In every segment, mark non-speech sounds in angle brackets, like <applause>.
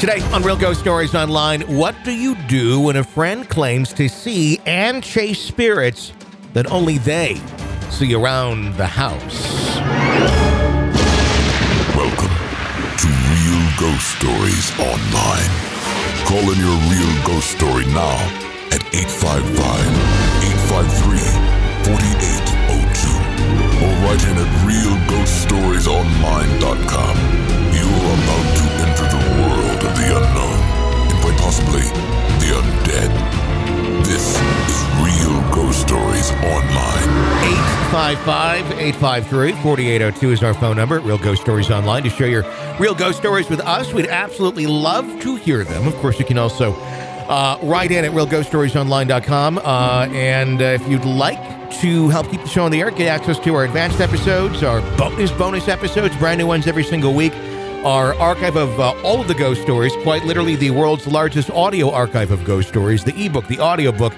Today on Real Ghost Stories Online, what do you do when a friend claims to see and chase spirits that only they see around the house? Welcome to Real Ghost Stories Online. Call in your real ghost story now at 855 853 4802 or write in at realghoststoriesonline.com. You're about to world of the unknown and quite possibly the undead. This is Real Ghost Stories Online. 855 853 4802 is our phone number at Real Ghost Stories Online to share your real ghost stories with us. We'd absolutely love to hear them. Of course, you can also uh, write in at realghoststoriesonline.com. Uh, and uh, if you'd like to help keep the show on the air, get access to our advanced episodes, our bonus bonus episodes, brand new ones every single week, our archive of uh, all of the ghost stories, quite literally the world's largest audio archive of ghost stories, the ebook, the audiobook.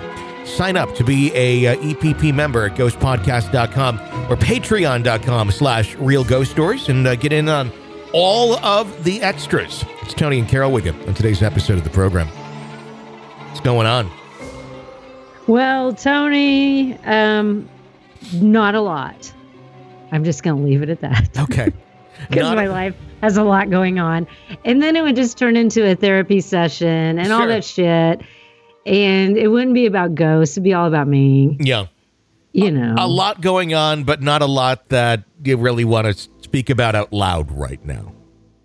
Sign up to be a uh, EPP member at ghostpodcast.com or patreon.com slash real ghost stories and uh, get in on all of the extras. It's Tony and Carol you on today's episode of the program. What's going on? Well, Tony, um, not a lot. I'm just going to leave it at that Okay. <laughs> because my life has a lot going on. And then it would just turn into a therapy session and all that shit. And it wouldn't be about ghosts, it'd be all about me, Yeah. you know. A lot going on, but not a lot that you really want to speak about out loud right now.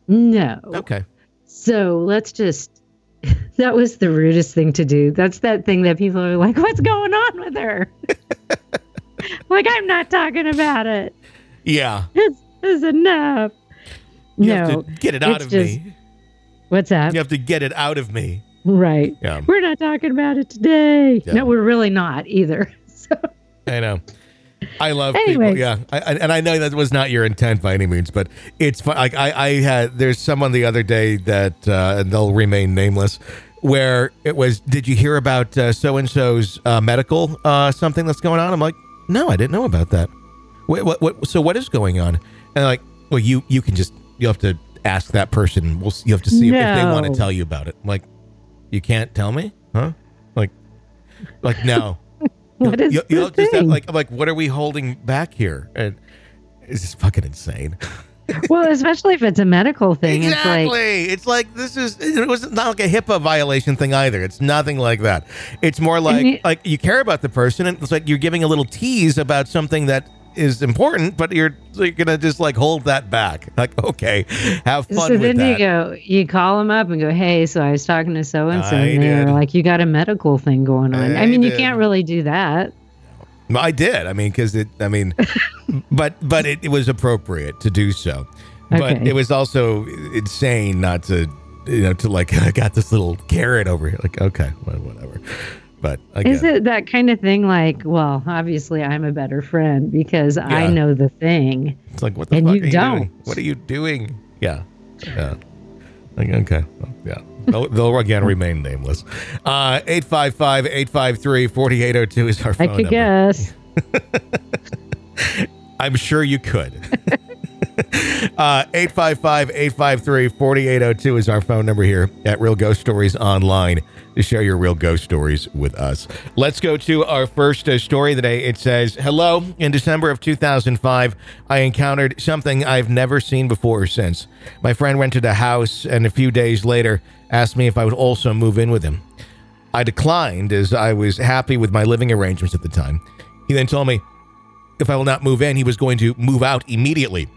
No. Okay. So let's just. <laughs> That was the rudest thing to do. That's that thing that people are like, what's going on with her? <laughs> like, I'm not talking about it. Yeah. It's, it's enough. You no. have to get it out of just- me. What's that? You have to get it out of me. Right. Yeah. We're not talking about it today. Yeah. No, we're really not either. <laughs> So, I know. I love Anyway. people. Yeah, I, and I know that was not your intent by any means, but it's fun. Like I, I had there's someone the other day that uh, and they'll remain nameless, where it was. Did you hear about so and so's medical uh, something that's going on? I'm like, no, I didn't know about that. Wait, what, what? So what is going on? And like, well, you you can just you have to ask that person. We'll you have to see if, if they want to tell you about it. I'm like, you can't tell me, huh? Like, like no. <laughs> what is you, the you'll just have, thing? like I'm like what are we holding back here and it's just fucking insane <laughs> well, especially if it's a medical thing. exactly it's like, this is it was not like a hipaa violation thing either it's nothing like that it's more like you- like you care about the person and it's like you're giving a little tease about something that is important but you're you're gonna just like hold that back like okay have fun so then you go, you call them up and go, hey, so I was talking to so and so, and they're did. like, you got a medical thing going on. I, I mean, you can't really do that. I did. I mean, because it. I mean, <laughs> but but it, it was appropriate to do so. But Okay. it was also insane not to, you know, to like <laughs> I got this little carrot over here. Like, okay, whatever. But again, Is it that kind of thing? Like, well, obviously, I'm a better friend because I know the thing. it's like what the and fuck you are don't. doing? What are you doing? Yeah, yeah. Like, okay, well, yeah. They'll, they'll again <laughs> remain nameless. Uh, 855-853-4802 is our phone I could number. guess. <laughs> I'm sure you could. <laughs> <laughs> uh, 855-853-4802 is our phone number here at Real Ghost Stories Online to share your real ghost stories with us. Let's go to our first uh, story today. It says, Hello, in December of 2005, I encountered something I've never seen before or since. My friend rented a house and a few days later asked me if I would also move in with him. I declined as I was happy with my living arrangements at the time. He then told me if I will not move in, he was going to move out immediately.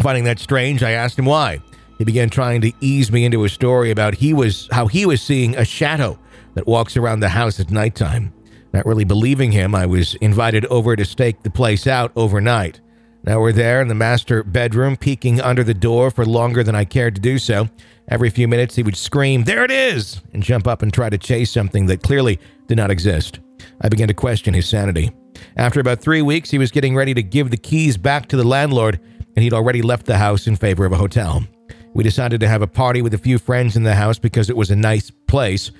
Finding that strange, I asked him why. He began trying to ease me into a story about he was how he was seeing a shadow that walks around the house at nighttime. Not really believing him, I was invited over to stake the place out overnight. Now we're there in the master bedroom, peeking under the door for longer than I cared to do so. Every few minutes, he would scream, There it is! and jump up and try to chase something that clearly did not exist. I began to question his sanity. After about three weeks, he was getting ready to give the keys back to the landlord, and he'd already left the house in favor of a hotel. We decided to have a party with a few friends in the house because it was a nice place.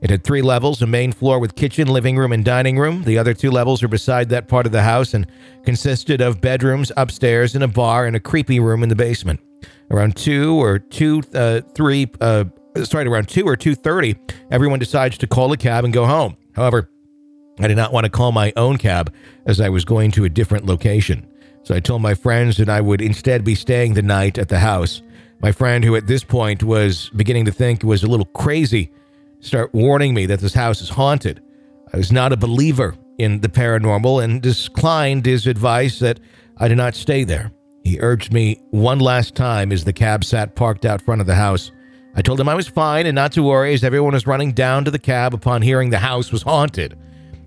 It had three levels a main floor with kitchen, living room, and dining room. The other two levels are beside that part of the house and consisted of bedrooms upstairs and a bar and a creepy room in the basement. Around two or two, uh, three, uh, sorry, around two or two thirty, everyone decides to call a cab and go home. However, I did not want to call my own cab as I was going to a different location. So I told my friends that I would instead be staying the night at the house. My friend, who at this point was beginning to think was a little crazy, start warning me that this house is haunted. I was not a believer in the paranormal and declined his advice that I did not stay there. He urged me one last time as the cab sat parked out front of the house. I told him I was fine and not to worry as everyone was running down to the cab upon hearing the house was haunted.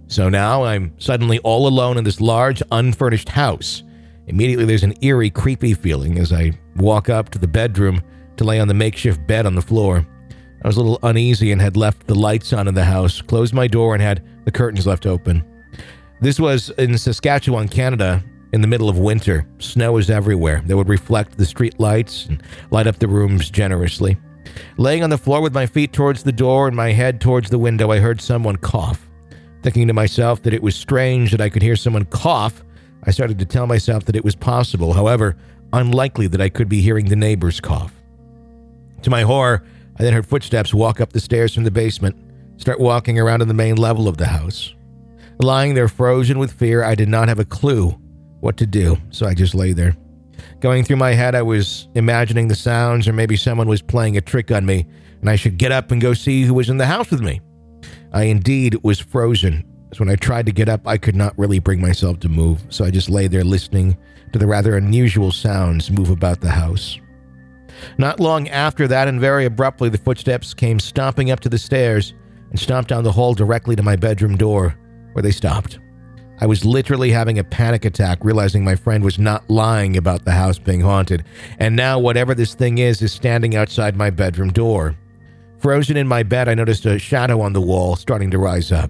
So now I'm suddenly all alone in this large, unfurnished house. Immediately, there's an eerie, creepy feeling as I walk up to the bedroom to lay on the makeshift bed on the floor. I was a little uneasy and had left the lights on in the house, closed my door, and had the curtains left open. This was in Saskatchewan, Canada, in the middle of winter. Snow was everywhere that would reflect the street lights and light up the rooms generously. Laying on the floor with my feet towards the door and my head towards the window, I heard someone cough. Thinking to myself that it was strange that I could hear someone cough, I started to tell myself that it was possible, however, unlikely that I could be hearing the neighbors cough. To my horror, I then heard footsteps walk up the stairs from the basement, start walking around on the main level of the house. Lying there frozen with fear, I did not have a clue what to do, so I just lay there. Going through my head, I was imagining the sounds, or maybe someone was playing a trick on me, and I should get up and go see who was in the house with me. I indeed was frozen, as when I tried to get up, I could not really bring myself to move, so I just lay there listening to the rather unusual sounds move about the house. Not long after that, and very abruptly, the footsteps came stomping up to the stairs and stomped down the hall directly to my bedroom door where they stopped. I was literally having a panic attack, realizing my friend was not lying about the house being haunted, and now whatever this thing is is standing outside my bedroom door. Frozen in my bed, I noticed a shadow on the wall starting to rise up.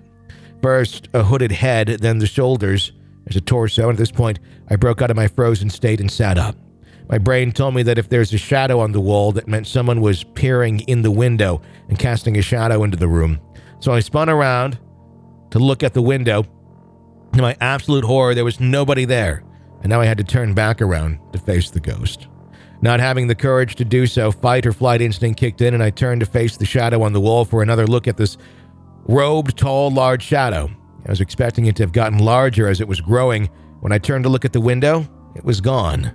First, a hooded head, then the shoulders. There's a torso, and at this point, I broke out of my frozen state and sat up. My brain told me that if there's a shadow on the wall, that meant someone was peering in the window and casting a shadow into the room. So I spun around to look at the window. To my absolute horror, there was nobody there, and now I had to turn back around to face the ghost. Not having the courage to do so, fight or flight instinct kicked in, and I turned to face the shadow on the wall for another look at this robed, tall, large shadow. I was expecting it to have gotten larger as it was growing. When I turned to look at the window, it was gone.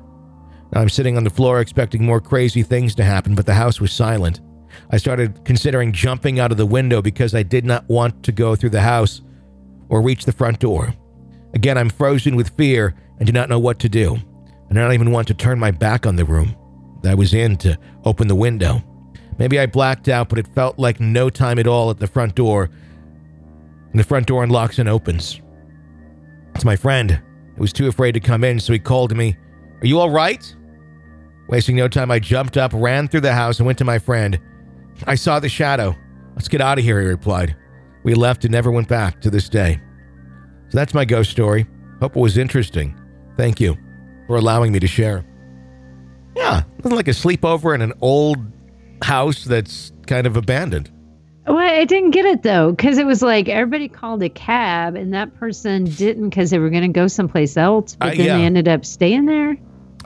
Now I'm sitting on the floor expecting more crazy things to happen, but the house was silent. I started considering jumping out of the window because I did not want to go through the house or reach the front door. Again, I'm frozen with fear and do not know what to do. And I don't even want to turn my back on the room that I was in to open the window. Maybe I blacked out, but it felt like no time at all at the front door. And the front door unlocks and opens. It's my friend. I was too afraid to come in, so he called me, Are you all right? Wasting no time, I jumped up, ran through the house, and went to my friend. I saw the shadow. Let's get out of here, he replied. We left and never went back to this day. So that's my ghost story. Hope it was interesting. Thank you for allowing me to share. Yeah, nothing like a sleepover in an old house that's kind of abandoned. Well, I didn't get it though, because it was like everybody called a cab, and that person didn't because they were going to go someplace else, but Uh, then yeah. they ended up staying there.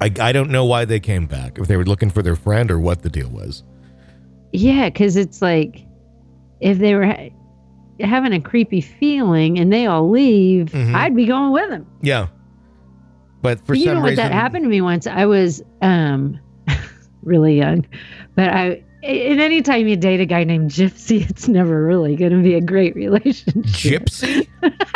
I, I don't know why they came back, if they were looking for their friend or what the deal was. Yeah, because it's like if they were ha- having a creepy feeling and they all leave, Mhm. I'd be going with them. Yeah. But for you some know what reason. that happened to me once. I was um really young, but I. And anytime you date a guy named Gypsy, <laughs> it's never really going to be a great relationship. Gypsy? <laughs>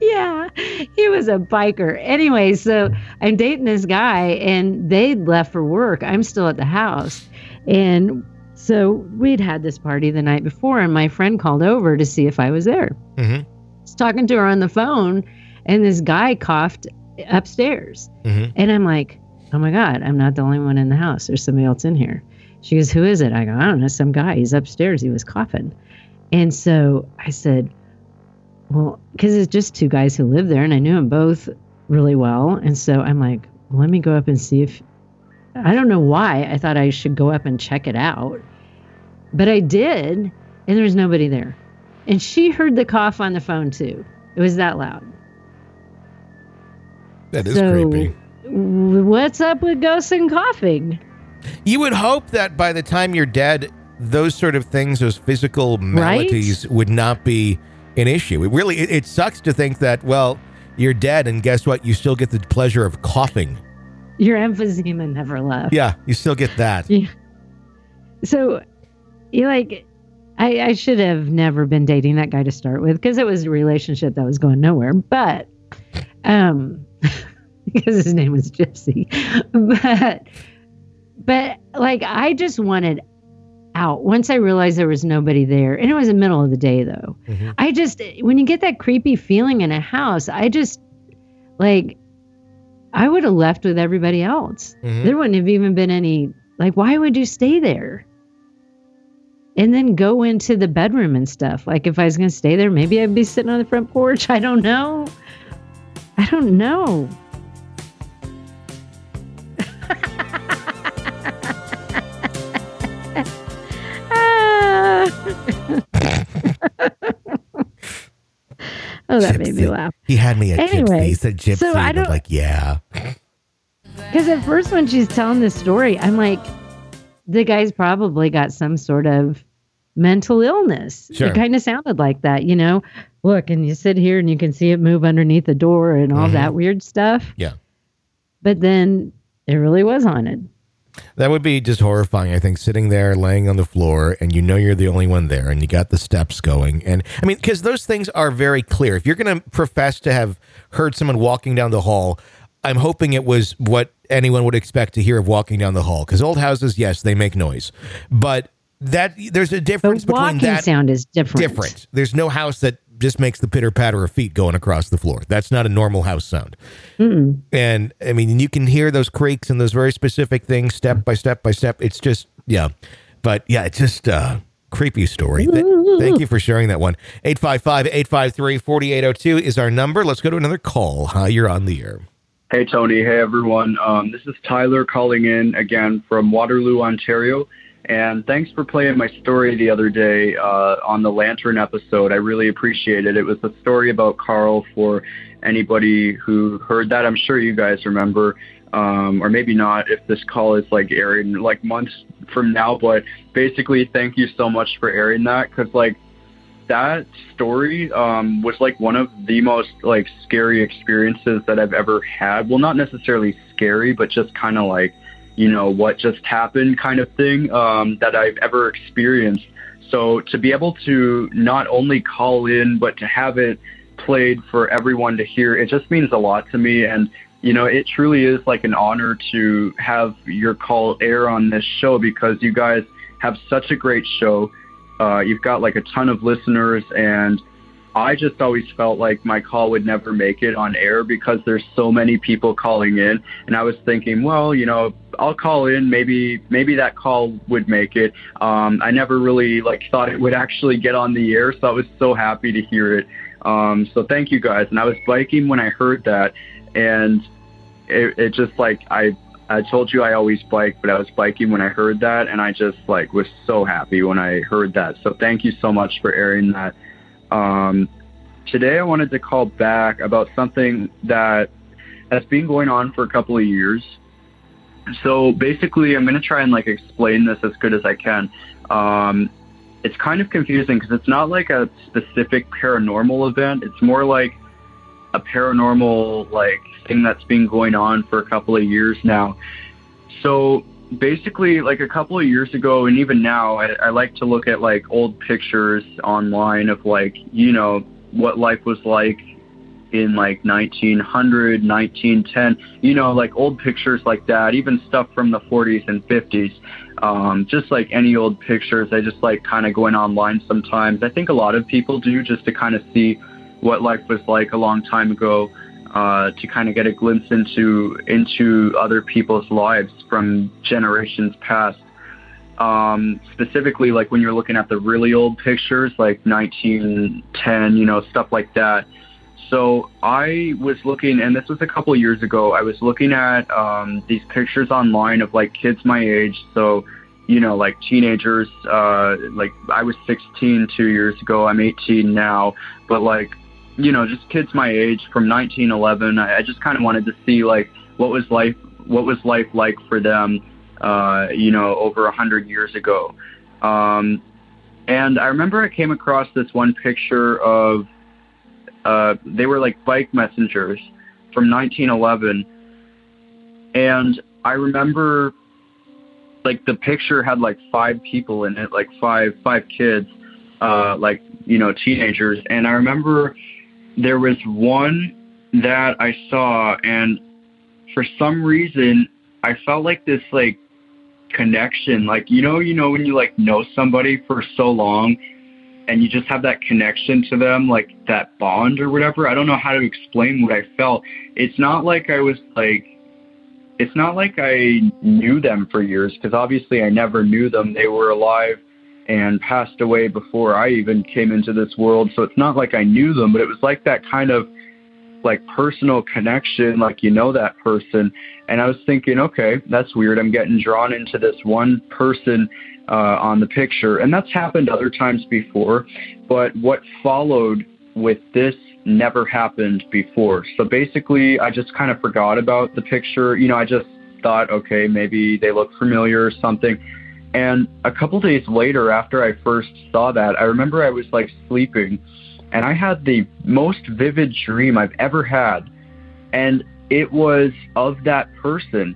Yeah, he was a biker. Anyway, so I'm dating this guy, and they'd left for work. I'm still at the house, and so we'd had this party the night before, and my friend called over to see if I was there. hmm I was talking to her on the phone, and this guy coughed upstairs, hmm and I'm like, "Oh my god, I'm not the only one in the house. There's somebody else in here." She goes, "Who is it?" I go, "I don't know. Some guy. He's upstairs. He was coughing." And so I said, well, because it's just two guys who live there, and I knew them both really well. And so I'm like, well, let me go up and see if. I don't know why I thought I should go up and check it out, but I did, and there was nobody there. And she heard the cough on the phone too. It was that loud. That is So- creepy. What's up with ghosts and coughing? You would hope that by the time you're dead, those sort of things, those physical maladies, would not be an issue. It really, it, it sucks to think that. Well, you're dead, and guess what? You still get the pleasure of coughing. Your emphysema never left. Yeah, you still get that. Yeah. <laughs> So, you like, I, I should have never been dating that guy to start with because it was a relationship that was going nowhere. But, um, <laughs> <laughs> because his name was Gypsy, but, but like, I just wanted out once I realized there was nobody there, and it was the middle of the day though. Mm-hmm. I just, when you get that creepy feeling in a house, I just like, I would have left with everybody else. Mhm. There wouldn't have even been any like why would you stay there? And then go into the bedroom and stuff. Like if I was gonna stay there, maybe I'd be sitting on the front porch. I don't know. I don't know. Oh, that made me laugh. He had me at gypsy. He said gypsy. so I don't- like, yeah. Because at first, when she's telling this story, I'm like, the guy's probably got some sort of mental illness. Sure. It kind of sounded like that, you know? Look, and you sit here and you can see it move underneath the door and all Mhm. that weird stuff. Yeah. But then it really was haunted. That would be just horrifying, I think, sitting there laying on the floor and you know you're the only one there and you got the steps going. And I mean, because those things are very clear. If you're going to profess to have heard someone walking down the hall, I'm hoping it was what anyone would expect to hear of walking down the hall. Because old houses, yes, they make noise. But that there's a difference between walking that sound is different. different. There's no house that just makes the pitter patter of feet going across the floor. That's not a normal house sound. Mm-mm. And I mean, you can hear those creaks and those very specific things step by step by step. It's just, yeah. But yeah, it's just uh creepy story. Th- thank you for sharing that one. 855 853 4802 is our number. Let's go to another call. Hi, you're on the air. Hey, Tony. Hey, everyone. Um, this is Tyler calling in again from Waterloo, Ontario. And thanks for playing my story the other day uh, on the Lantern episode. I really appreciate it. It was a story about Carl for anybody who heard that. I'm sure you guys remember, um, or maybe not if this call is like airing like months from now. But basically, thank you so much for airing that because, like, that story um, was like one of the most like scary experiences that I've ever had. Well, not necessarily scary, but just kind of like, you know, what just happened kind of thing um, that I've ever experienced. So to be able to not only call in, but to have it played for everyone to hear, it just means a lot to me. And you know, it truly is like an honor to have your call air on this show because you guys have such a great show. Uh, you've got like a ton of listeners, and I just always felt like my call would never make it on air because there's so many people calling in. And I was thinking, well, you know, I'll call in. Maybe maybe that call would make it. Um, I never really like thought it would actually get on the air, so I was so happy to hear it. Um, so thank you guys. And I was biking when I heard that, and it, it just like I I told you I always bike, but I was biking when I heard that, and I just like was so happy when I heard that. So thank you so much for airing that. Um, today I wanted to call back about something that has been going on for a couple of years. So basically, I'm going to try and like explain this as good as I can. Um, it's kind of confusing because it's not like a specific paranormal event. It's more like a paranormal like thing that's been going on for a couple of years now. So basically, like a couple of years ago, and even now, I, I like to look at like old pictures online of like you know what life was like in like 1900, 1910. You know, like old pictures like that, even stuff from the 40s and 50s. Um, just like any old pictures, I just like kind of going online sometimes. I think a lot of people do just to kind of see what life was like a long time ago uh, to kind of get a glimpse into into other people's lives from generations past. Um, specifically, like when you're looking at the really old pictures, like 1910, you know, stuff like that. So I was looking, and this was a couple years ago. I was looking at um, these pictures online of like kids my age. So, you know, like teenagers. Uh, like I was 16 two years ago. I'm 18 now, but like you know, just kids my age from 1911. I, I just kind of wanted to see like what was life, what was life like for them uh, you know, over a hundred years ago. Um, and I remember I came across this one picture of uh, they were like bike messengers from 1911, and I remember like the picture had like five people in it, like five five kids, uh, like you know teenagers, and I remember there was one that I saw, and for some reason I felt like this like connection, like you know, you know when you like know somebody for so long and you just have that connection to them, like that bond or whatever. I don't know how to explain what I felt. It's not like I was like it's not like I knew them for years because obviously I never knew them. They were alive and passed away before I even came into this world. So it's not like I knew them, but it was like that kind of like personal connection, like you know that person. And I was thinking, okay, that's weird. I'm getting drawn into this one person uh, on the picture. And that's happened other times before. But what followed with this never happened before. So basically, I just kind of forgot about the picture. You know, I just thought, okay, maybe they look familiar or something. And a couple days later, after I first saw that, I remember I was like sleeping and I had the most vivid dream I've ever had. And it was of that person.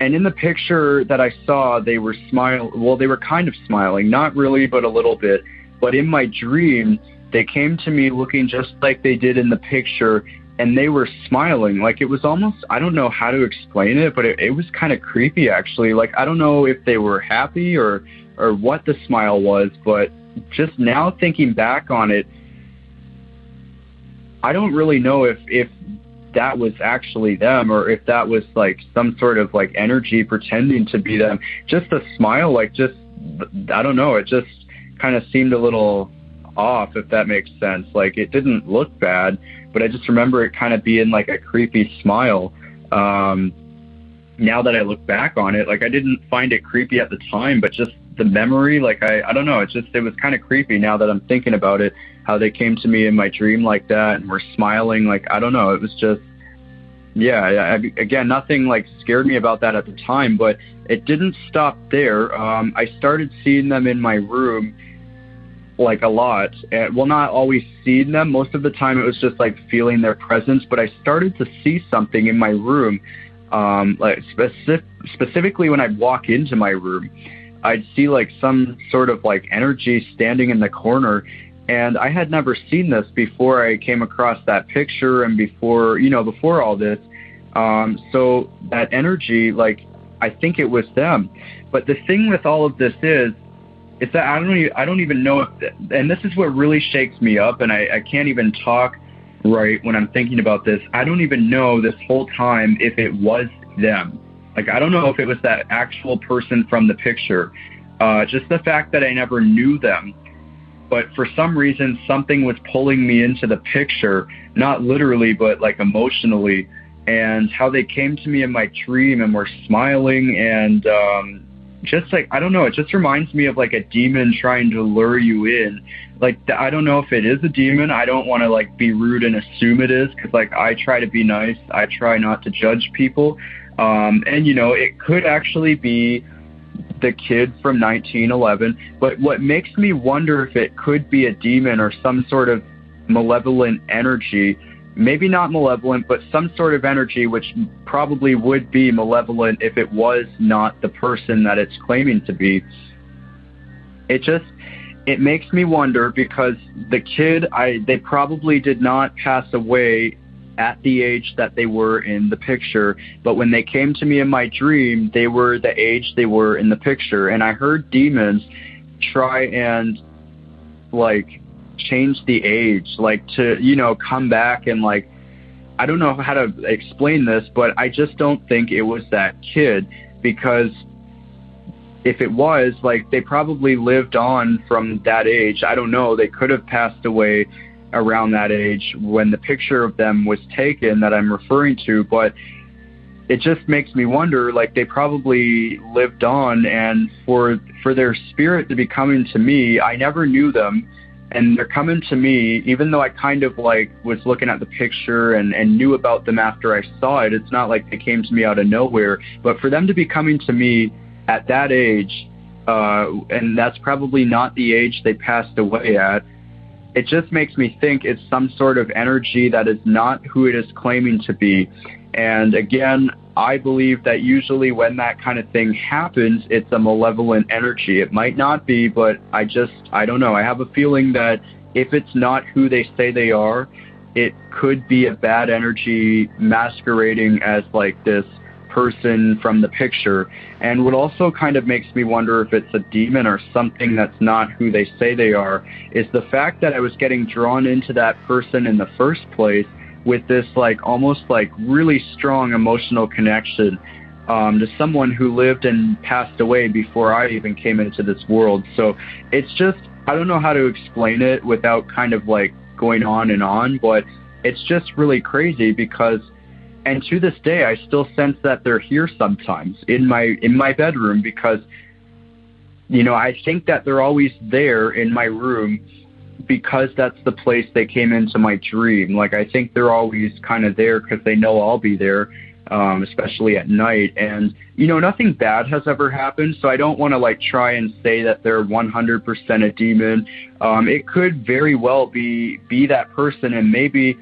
And in the picture that I saw, they were smiling. Well, they were kind of smiling, not really, but a little bit. But in my dream, they came to me looking just like they did in the picture, and they were smiling. Like it was almost, I don't know how to explain it, but it, it was kind of creepy actually. Like I don't know if they were happy or or what the smile was, but just now thinking back on it, I don't really know if if that was actually them or if that was like some sort of like energy pretending to be them. Just a smile, like just I don't know. It just kind of seemed a little off, if that makes sense. Like it didn't look bad, but I just remember it kind of being like a creepy smile. Um, now that I look back on it, like I didn't find it creepy at the time, but just the memory, like I, I don't know, it just it was kind of creepy now that I'm thinking about it. How they came to me in my dream like that and were smiling, like I don't know, it was just yeah, I, again, nothing like scared me about that at the time, but it didn't stop there. Um, I started seeing them in my room like a lot. And, well, not always seeing them. Most of the time, it was just like feeling their presence. But I started to see something in my room, um, like specific, specifically when I'd walk into my room, I'd see like some sort of like energy standing in the corner. And I had never seen this before I came across that picture and before, you know, before all this. Um, so that energy, like, I think it was them. But the thing with all of this is, it's that I don't even, I don't even know if, and this is what really shakes me up, and I, I can't even talk right when I'm thinking about this. I don't even know this whole time if it was them. Like I don't know if it was that actual person from the picture. Uh, just the fact that I never knew them, but for some reason something was pulling me into the picture, not literally, but like emotionally. And how they came to me in my dream and were smiling and um, just like I don't know, it just reminds me of like a demon trying to lure you in. Like I don't know if it is a demon. I don't want to like be rude and assume it is because like I try to be nice. I try not to judge people. Um, and you know, it could actually be the kid from 1911. But what makes me wonder if it could be a demon or some sort of malevolent energy maybe not malevolent, but some sort of energy which probably would be malevolent if it was not the person that it's claiming to be. It just it makes me wonder because the kid I they probably did not pass away at the age that they were in the picture, but when they came to me in my dream, they were the age they were in the picture and I heard demons try and like change the age, like to, you know, come back and like, I don't know how to explain this, but I just don't think it was that kid because if it was, like, they probably lived on from that age. I don't know. They could have passed away around that age when the picture of them was taken that I'm referring to, but it just makes me wonder like they probably lived on and for for their spirit to be coming to me i never knew them and they're coming to me even though i kind of like was looking at the picture and and knew about them after i saw it it's not like they came to me out of nowhere but for them to be coming to me at that age uh and that's probably not the age they passed away at it just makes me think it's some sort of energy that is not who it is claiming to be. And again I believe that usually when that kind of thing happens, it's a malevolent energy. It might not be, but I just, I don't know. I have a feeling that if it's not who they say they are, it could be a bad energy masquerading as like this person from the picture. And what also kind of makes me wonder if it's a demon or something that's not who they say they are is the fact that I was getting drawn into that person in the first place with this like almost like really strong emotional connection um, to someone who lived and passed away before I even came into this world. So it's just I don't know how to explain it without kind of like going on and on, but it's just really crazy because and to this day I still sense that they're here sometimes in my in my bedroom because you know, I think that they're always there in my room because that's the place they came into my dream. Like I think they're always kind of there because they know I'll be there, um, especially at night. And you know, nothing bad has ever happened, so I don't want to like try and say that they're 100% a demon. Um, it could very well be be that person, and maybe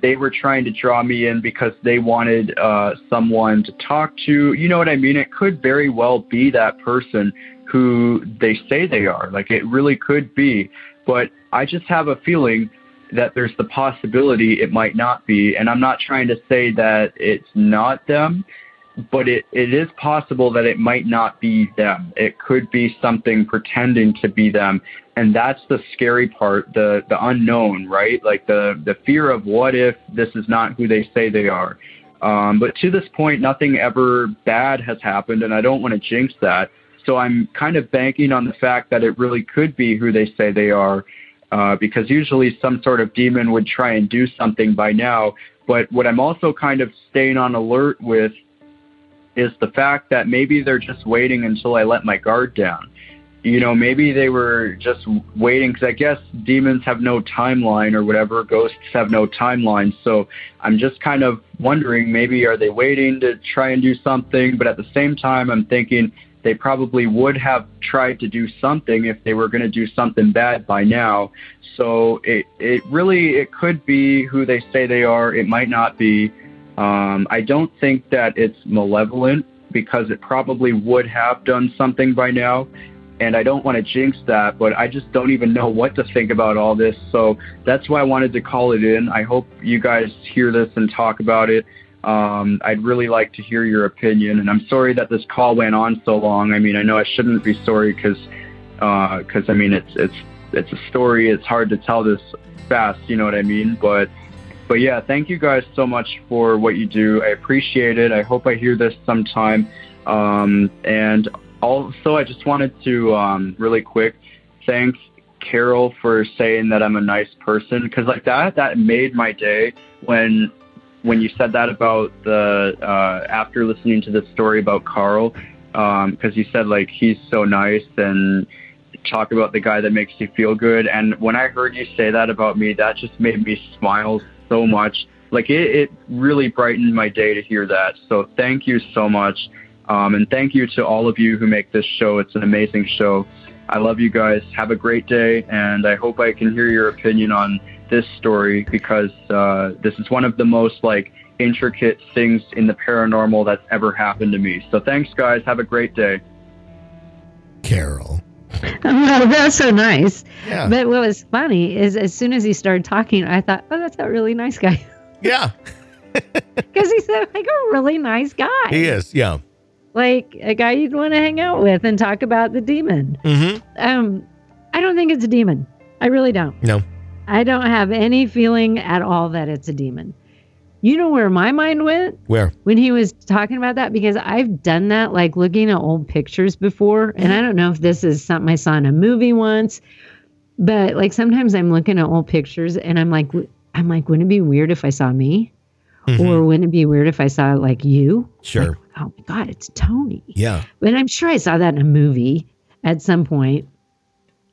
they were trying to draw me in because they wanted uh, someone to talk to. You know what I mean? It could very well be that person who they say they are. Like it really could be. But I just have a feeling that there's the possibility it might not be. And I'm not trying to say that it's not them, but it, it is possible that it might not be them. It could be something pretending to be them. And that's the scary part, the, the unknown, right? Like the, the fear of what if this is not who they say they are. Um, but to this point, nothing ever bad has happened, and I don't want to jinx that. So I'm kind of banking on the fact that it really could be who they say they are, uh, because usually some sort of demon would try and do something by now. But what I'm also kind of staying on alert with is the fact that maybe they're just waiting until I let my guard down. You know, maybe they were just waiting because I guess demons have no timeline or whatever, ghosts have no timeline. So I'm just kind of wondering maybe are they waiting to try and do something? But at the same time, I'm thinking they probably would have tried to do something if they were going to do something bad by now. So it it really it could be who they say they are. It might not be. Um, I don't think that it's malevolent because it probably would have done something by now. And I don't want to jinx that, but I just don't even know what to think about all this. So that's why I wanted to call it in. I hope you guys hear this and talk about it. Um, I'd really like to hear your opinion, and I'm sorry that this call went on so long. I mean, I know I shouldn't be sorry because, because uh, I mean, it's it's it's a story. It's hard to tell this fast. You know what I mean? But but yeah, thank you guys so much for what you do. I appreciate it. I hope I hear this sometime. Um, and also, I just wanted to um, really quick thank Carol for saying that I'm a nice person because like that that made my day when when you said that about the uh, after listening to the story about Carl, because um, you said like he's so nice and talk about the guy that makes you feel good. And when I heard you say that about me, that just made me smile so much. Like it, it really brightened my day to hear that. So thank you so much. Um, and thank you to all of you who make this show. It's an amazing show. I love you guys. Have a great day. And I hope I can hear your opinion on this story because uh, this is one of the most like intricate things in the paranormal that's ever happened to me. So thanks, guys. Have a great day. Carol. <laughs> Oh, that's so nice. Yeah. But what was funny is as soon as he started talking, I thought, oh, that's a really nice guy. Yeah. <laughs> Because he he's like a really nice guy. He is. Yeah. Like a guy you'd want to hang out with and talk about the demon. Mm-hmm. Um, I don't think it's a demon. I really don't. No. I don't have any feeling at all that it's a demon. You know where my mind went Where? when he was talking about that? Because I've done that, like looking at old pictures before. And I don't know if this is something I saw in a movie once, but like sometimes I'm looking at old pictures and I'm like, I'm like, wouldn't it be weird if I saw me? Mhm. Or wouldn't it be weird if I saw like you? Sure. Like, oh my God, it's Tony. Yeah. And I'm sure I saw that in a movie at some point.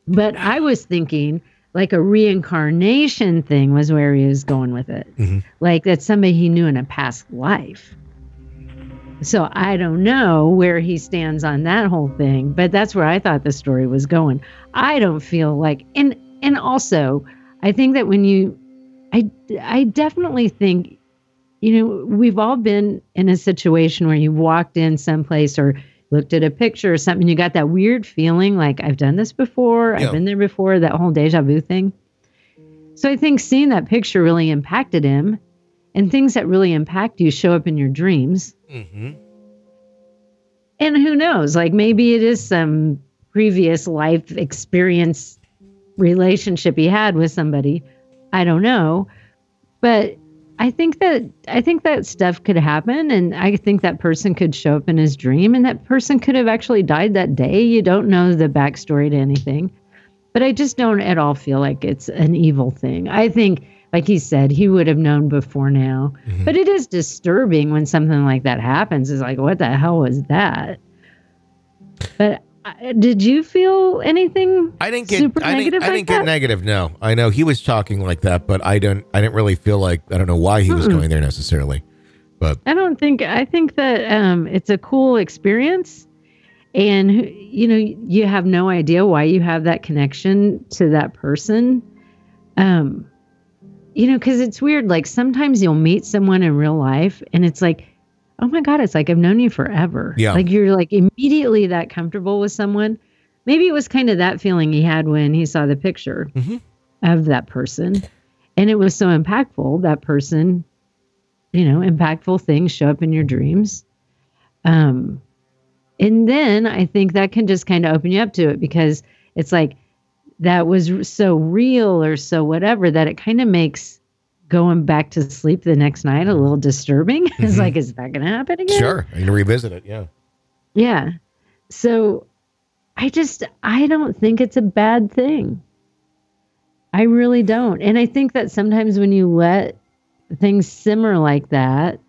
But I was thinking like a reincarnation thing was where he was going with it. Mhm. Like that's somebody he knew in a past life. So I don't know where he stands on that whole thing, but that's where I thought the story was going. I don't feel like and and also I think that when you I I definitely think you know, we've all been in a situation where you walked in someplace or looked at a picture or something, you got that weird feeling like I've done this before, Yeah. I've been there before, that whole deja vu thing. So I think seeing that picture really impacted him, and things that really impact you show up in your dreams. hmm And who knows, like maybe it is some previous life experience relationship he had with somebody. I don't know. But I think that I think that stuff could happen and I think that person could show up in his dream and that person could have actually died that day. You don't know the backstory to anything. But I just don't at all feel like it's an evil thing. I think like he said, he would have known before now. Mm-hmm. But it is disturbing when something like that happens. It's like, what the hell was that? But did you feel anything? I didn't get. super I didn't. negative I like didn't get negative. No, I know he was talking like that, but I don't. I didn't really feel like. I don't know why he was Mm-mm. going there necessarily. But I don't think. I think that um, it's a cool experience, and you know, you have no idea why you have that connection to that person. Um, you know, because it's weird. Like sometimes you'll meet someone in real life, and it's like, oh my god, it's like I've known you forever. Yeah. Like you're like immediately that comfortable with someone. Maybe it was kind of that feeling he had when he saw the picture Mhm. of that person, and it was so impactful. That person you know, impactful things show up in your dreams. Um, and then I think that can just kind of open you up to it because it's like that was so real or so whatever that it kind of makes going back to sleep the next night a little disturbing. <laughs> it's Mhm. like, is that going to happen again? sure, I can revisit it. Yeah. Yeah. So I just, I don't think it's a bad thing. I really don't. And I think that sometimes when you let things simmer like that,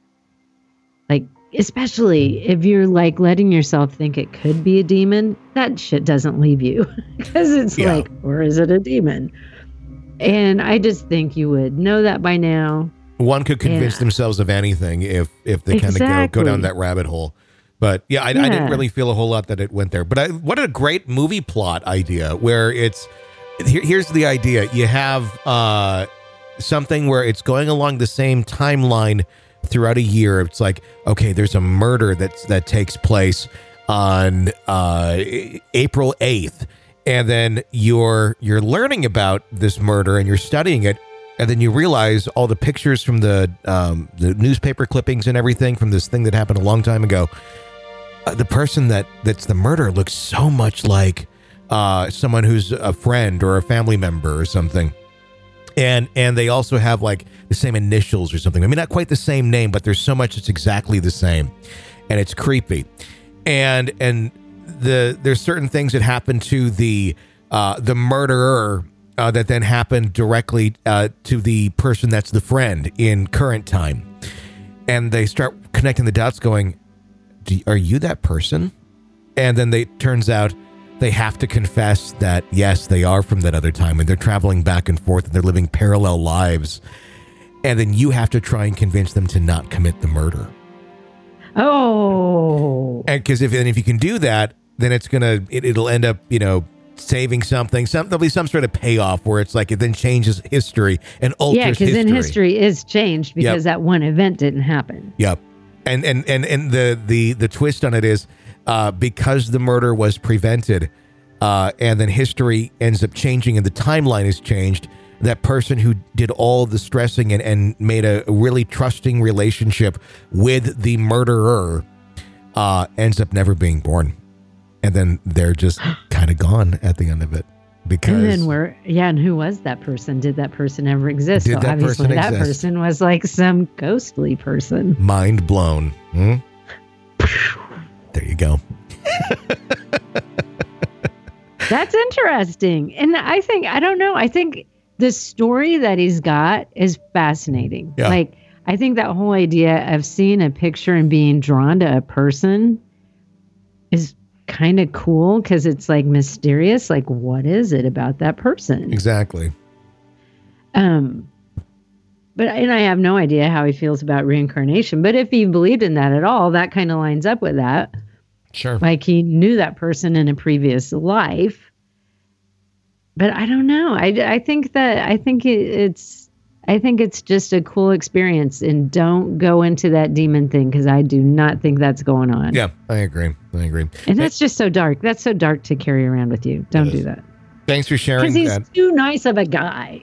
like, especially if you're like letting yourself think it could be a demon, that shit doesn't leave you <laughs> because it's Yeah. like, or is it a demon? And I just think you would know that by now. One could convince Yeah. themselves of anything if if they kind of go, go down that rabbit hole. But yeah, I, I didn't really feel a whole lot that it went there. But I, what a great movie plot idea where it's here, here's the idea: you have uh, something where it's going along the same timeline throughout a year. It's like okay, there's a murder that's that takes place on uh, April eighth, and then you're you're learning about this murder and you're studying it and then you realize all the pictures from the um, the newspaper clippings and everything from this thing that happened a long time ago. Uh, the person that that's the murder looks so much like uh, someone who's a friend or a family member or something. And and they also have like the same initials or something. I mean, not quite the same name, but there's so much that's exactly the same, and it's creepy. And and the there's certain things that happen to the uh, the murderer uh, that then happen directly uh, to the person that's the friend in current time, and they start connecting the dots, going, "Are you that person?" And then they turns out they have to confess that yes, they are from that other time, and they're traveling back and forth, and they're living parallel lives. And then you have to try and convince them to not commit the murder. Oh, And because if and if you can do that, then it's gonna it, it'll end up you know saving something. Some there'll be some sort of payoff where it's like it then changes history and alters yeah, because then history is changed because that one event didn't happen. Yep. And and and and the the the twist on it is uh, because the murder was prevented, uh, and then history ends up changing and the timeline is changed. That person who did all the stressing and, and made a really trusting relationship with the murderer uh, ends up never being born, and then they're just <gasps> kind of gone at the end of it because And then where, yeah, and who was that person? Did that person ever exist? Did so that obviously person that exist? person was like some ghostly person. mind blown. Hmm? There you go. <laughs> That's interesting. And I think, I don't know, I think the story that he's got is fascinating. Yeah. Like, I think that whole idea of seeing a picture and being drawn to a person is kind of cool because it's like mysterious. Like, what is it about that person? Exactly. Um, but and I have no idea how he feels about reincarnation. But if he believed in that at all, that kind of lines up with that. Sure. Like he knew that person in a previous life. But I don't know. I, I think that I think it, it's I think it's just a cool experience. And don't go into that demon thing because I do not think that's going on. Yeah, I agree. I agree. And that's just so dark. That's so dark to carry around with you. Don't do that. Thanks for sharing Because he's that. too nice of a guy.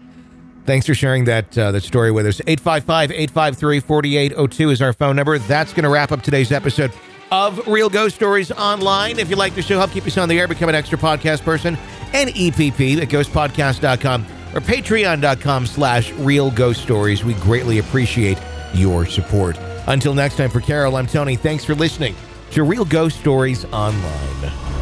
Thanks for sharing that uh, that story with us. 855-853-4802 is our phone number. That's going to wrap up today's episode of Real Ghost Stories Online. If you like the show, help keep us on the air, become an extra podcast person, and EPP at ghostpodcast.com or patreon.com slash real ghost stories. We greatly appreciate your support. Until next time, for Carol, I'm Tony. Thanks for listening to Real Ghost Stories Online.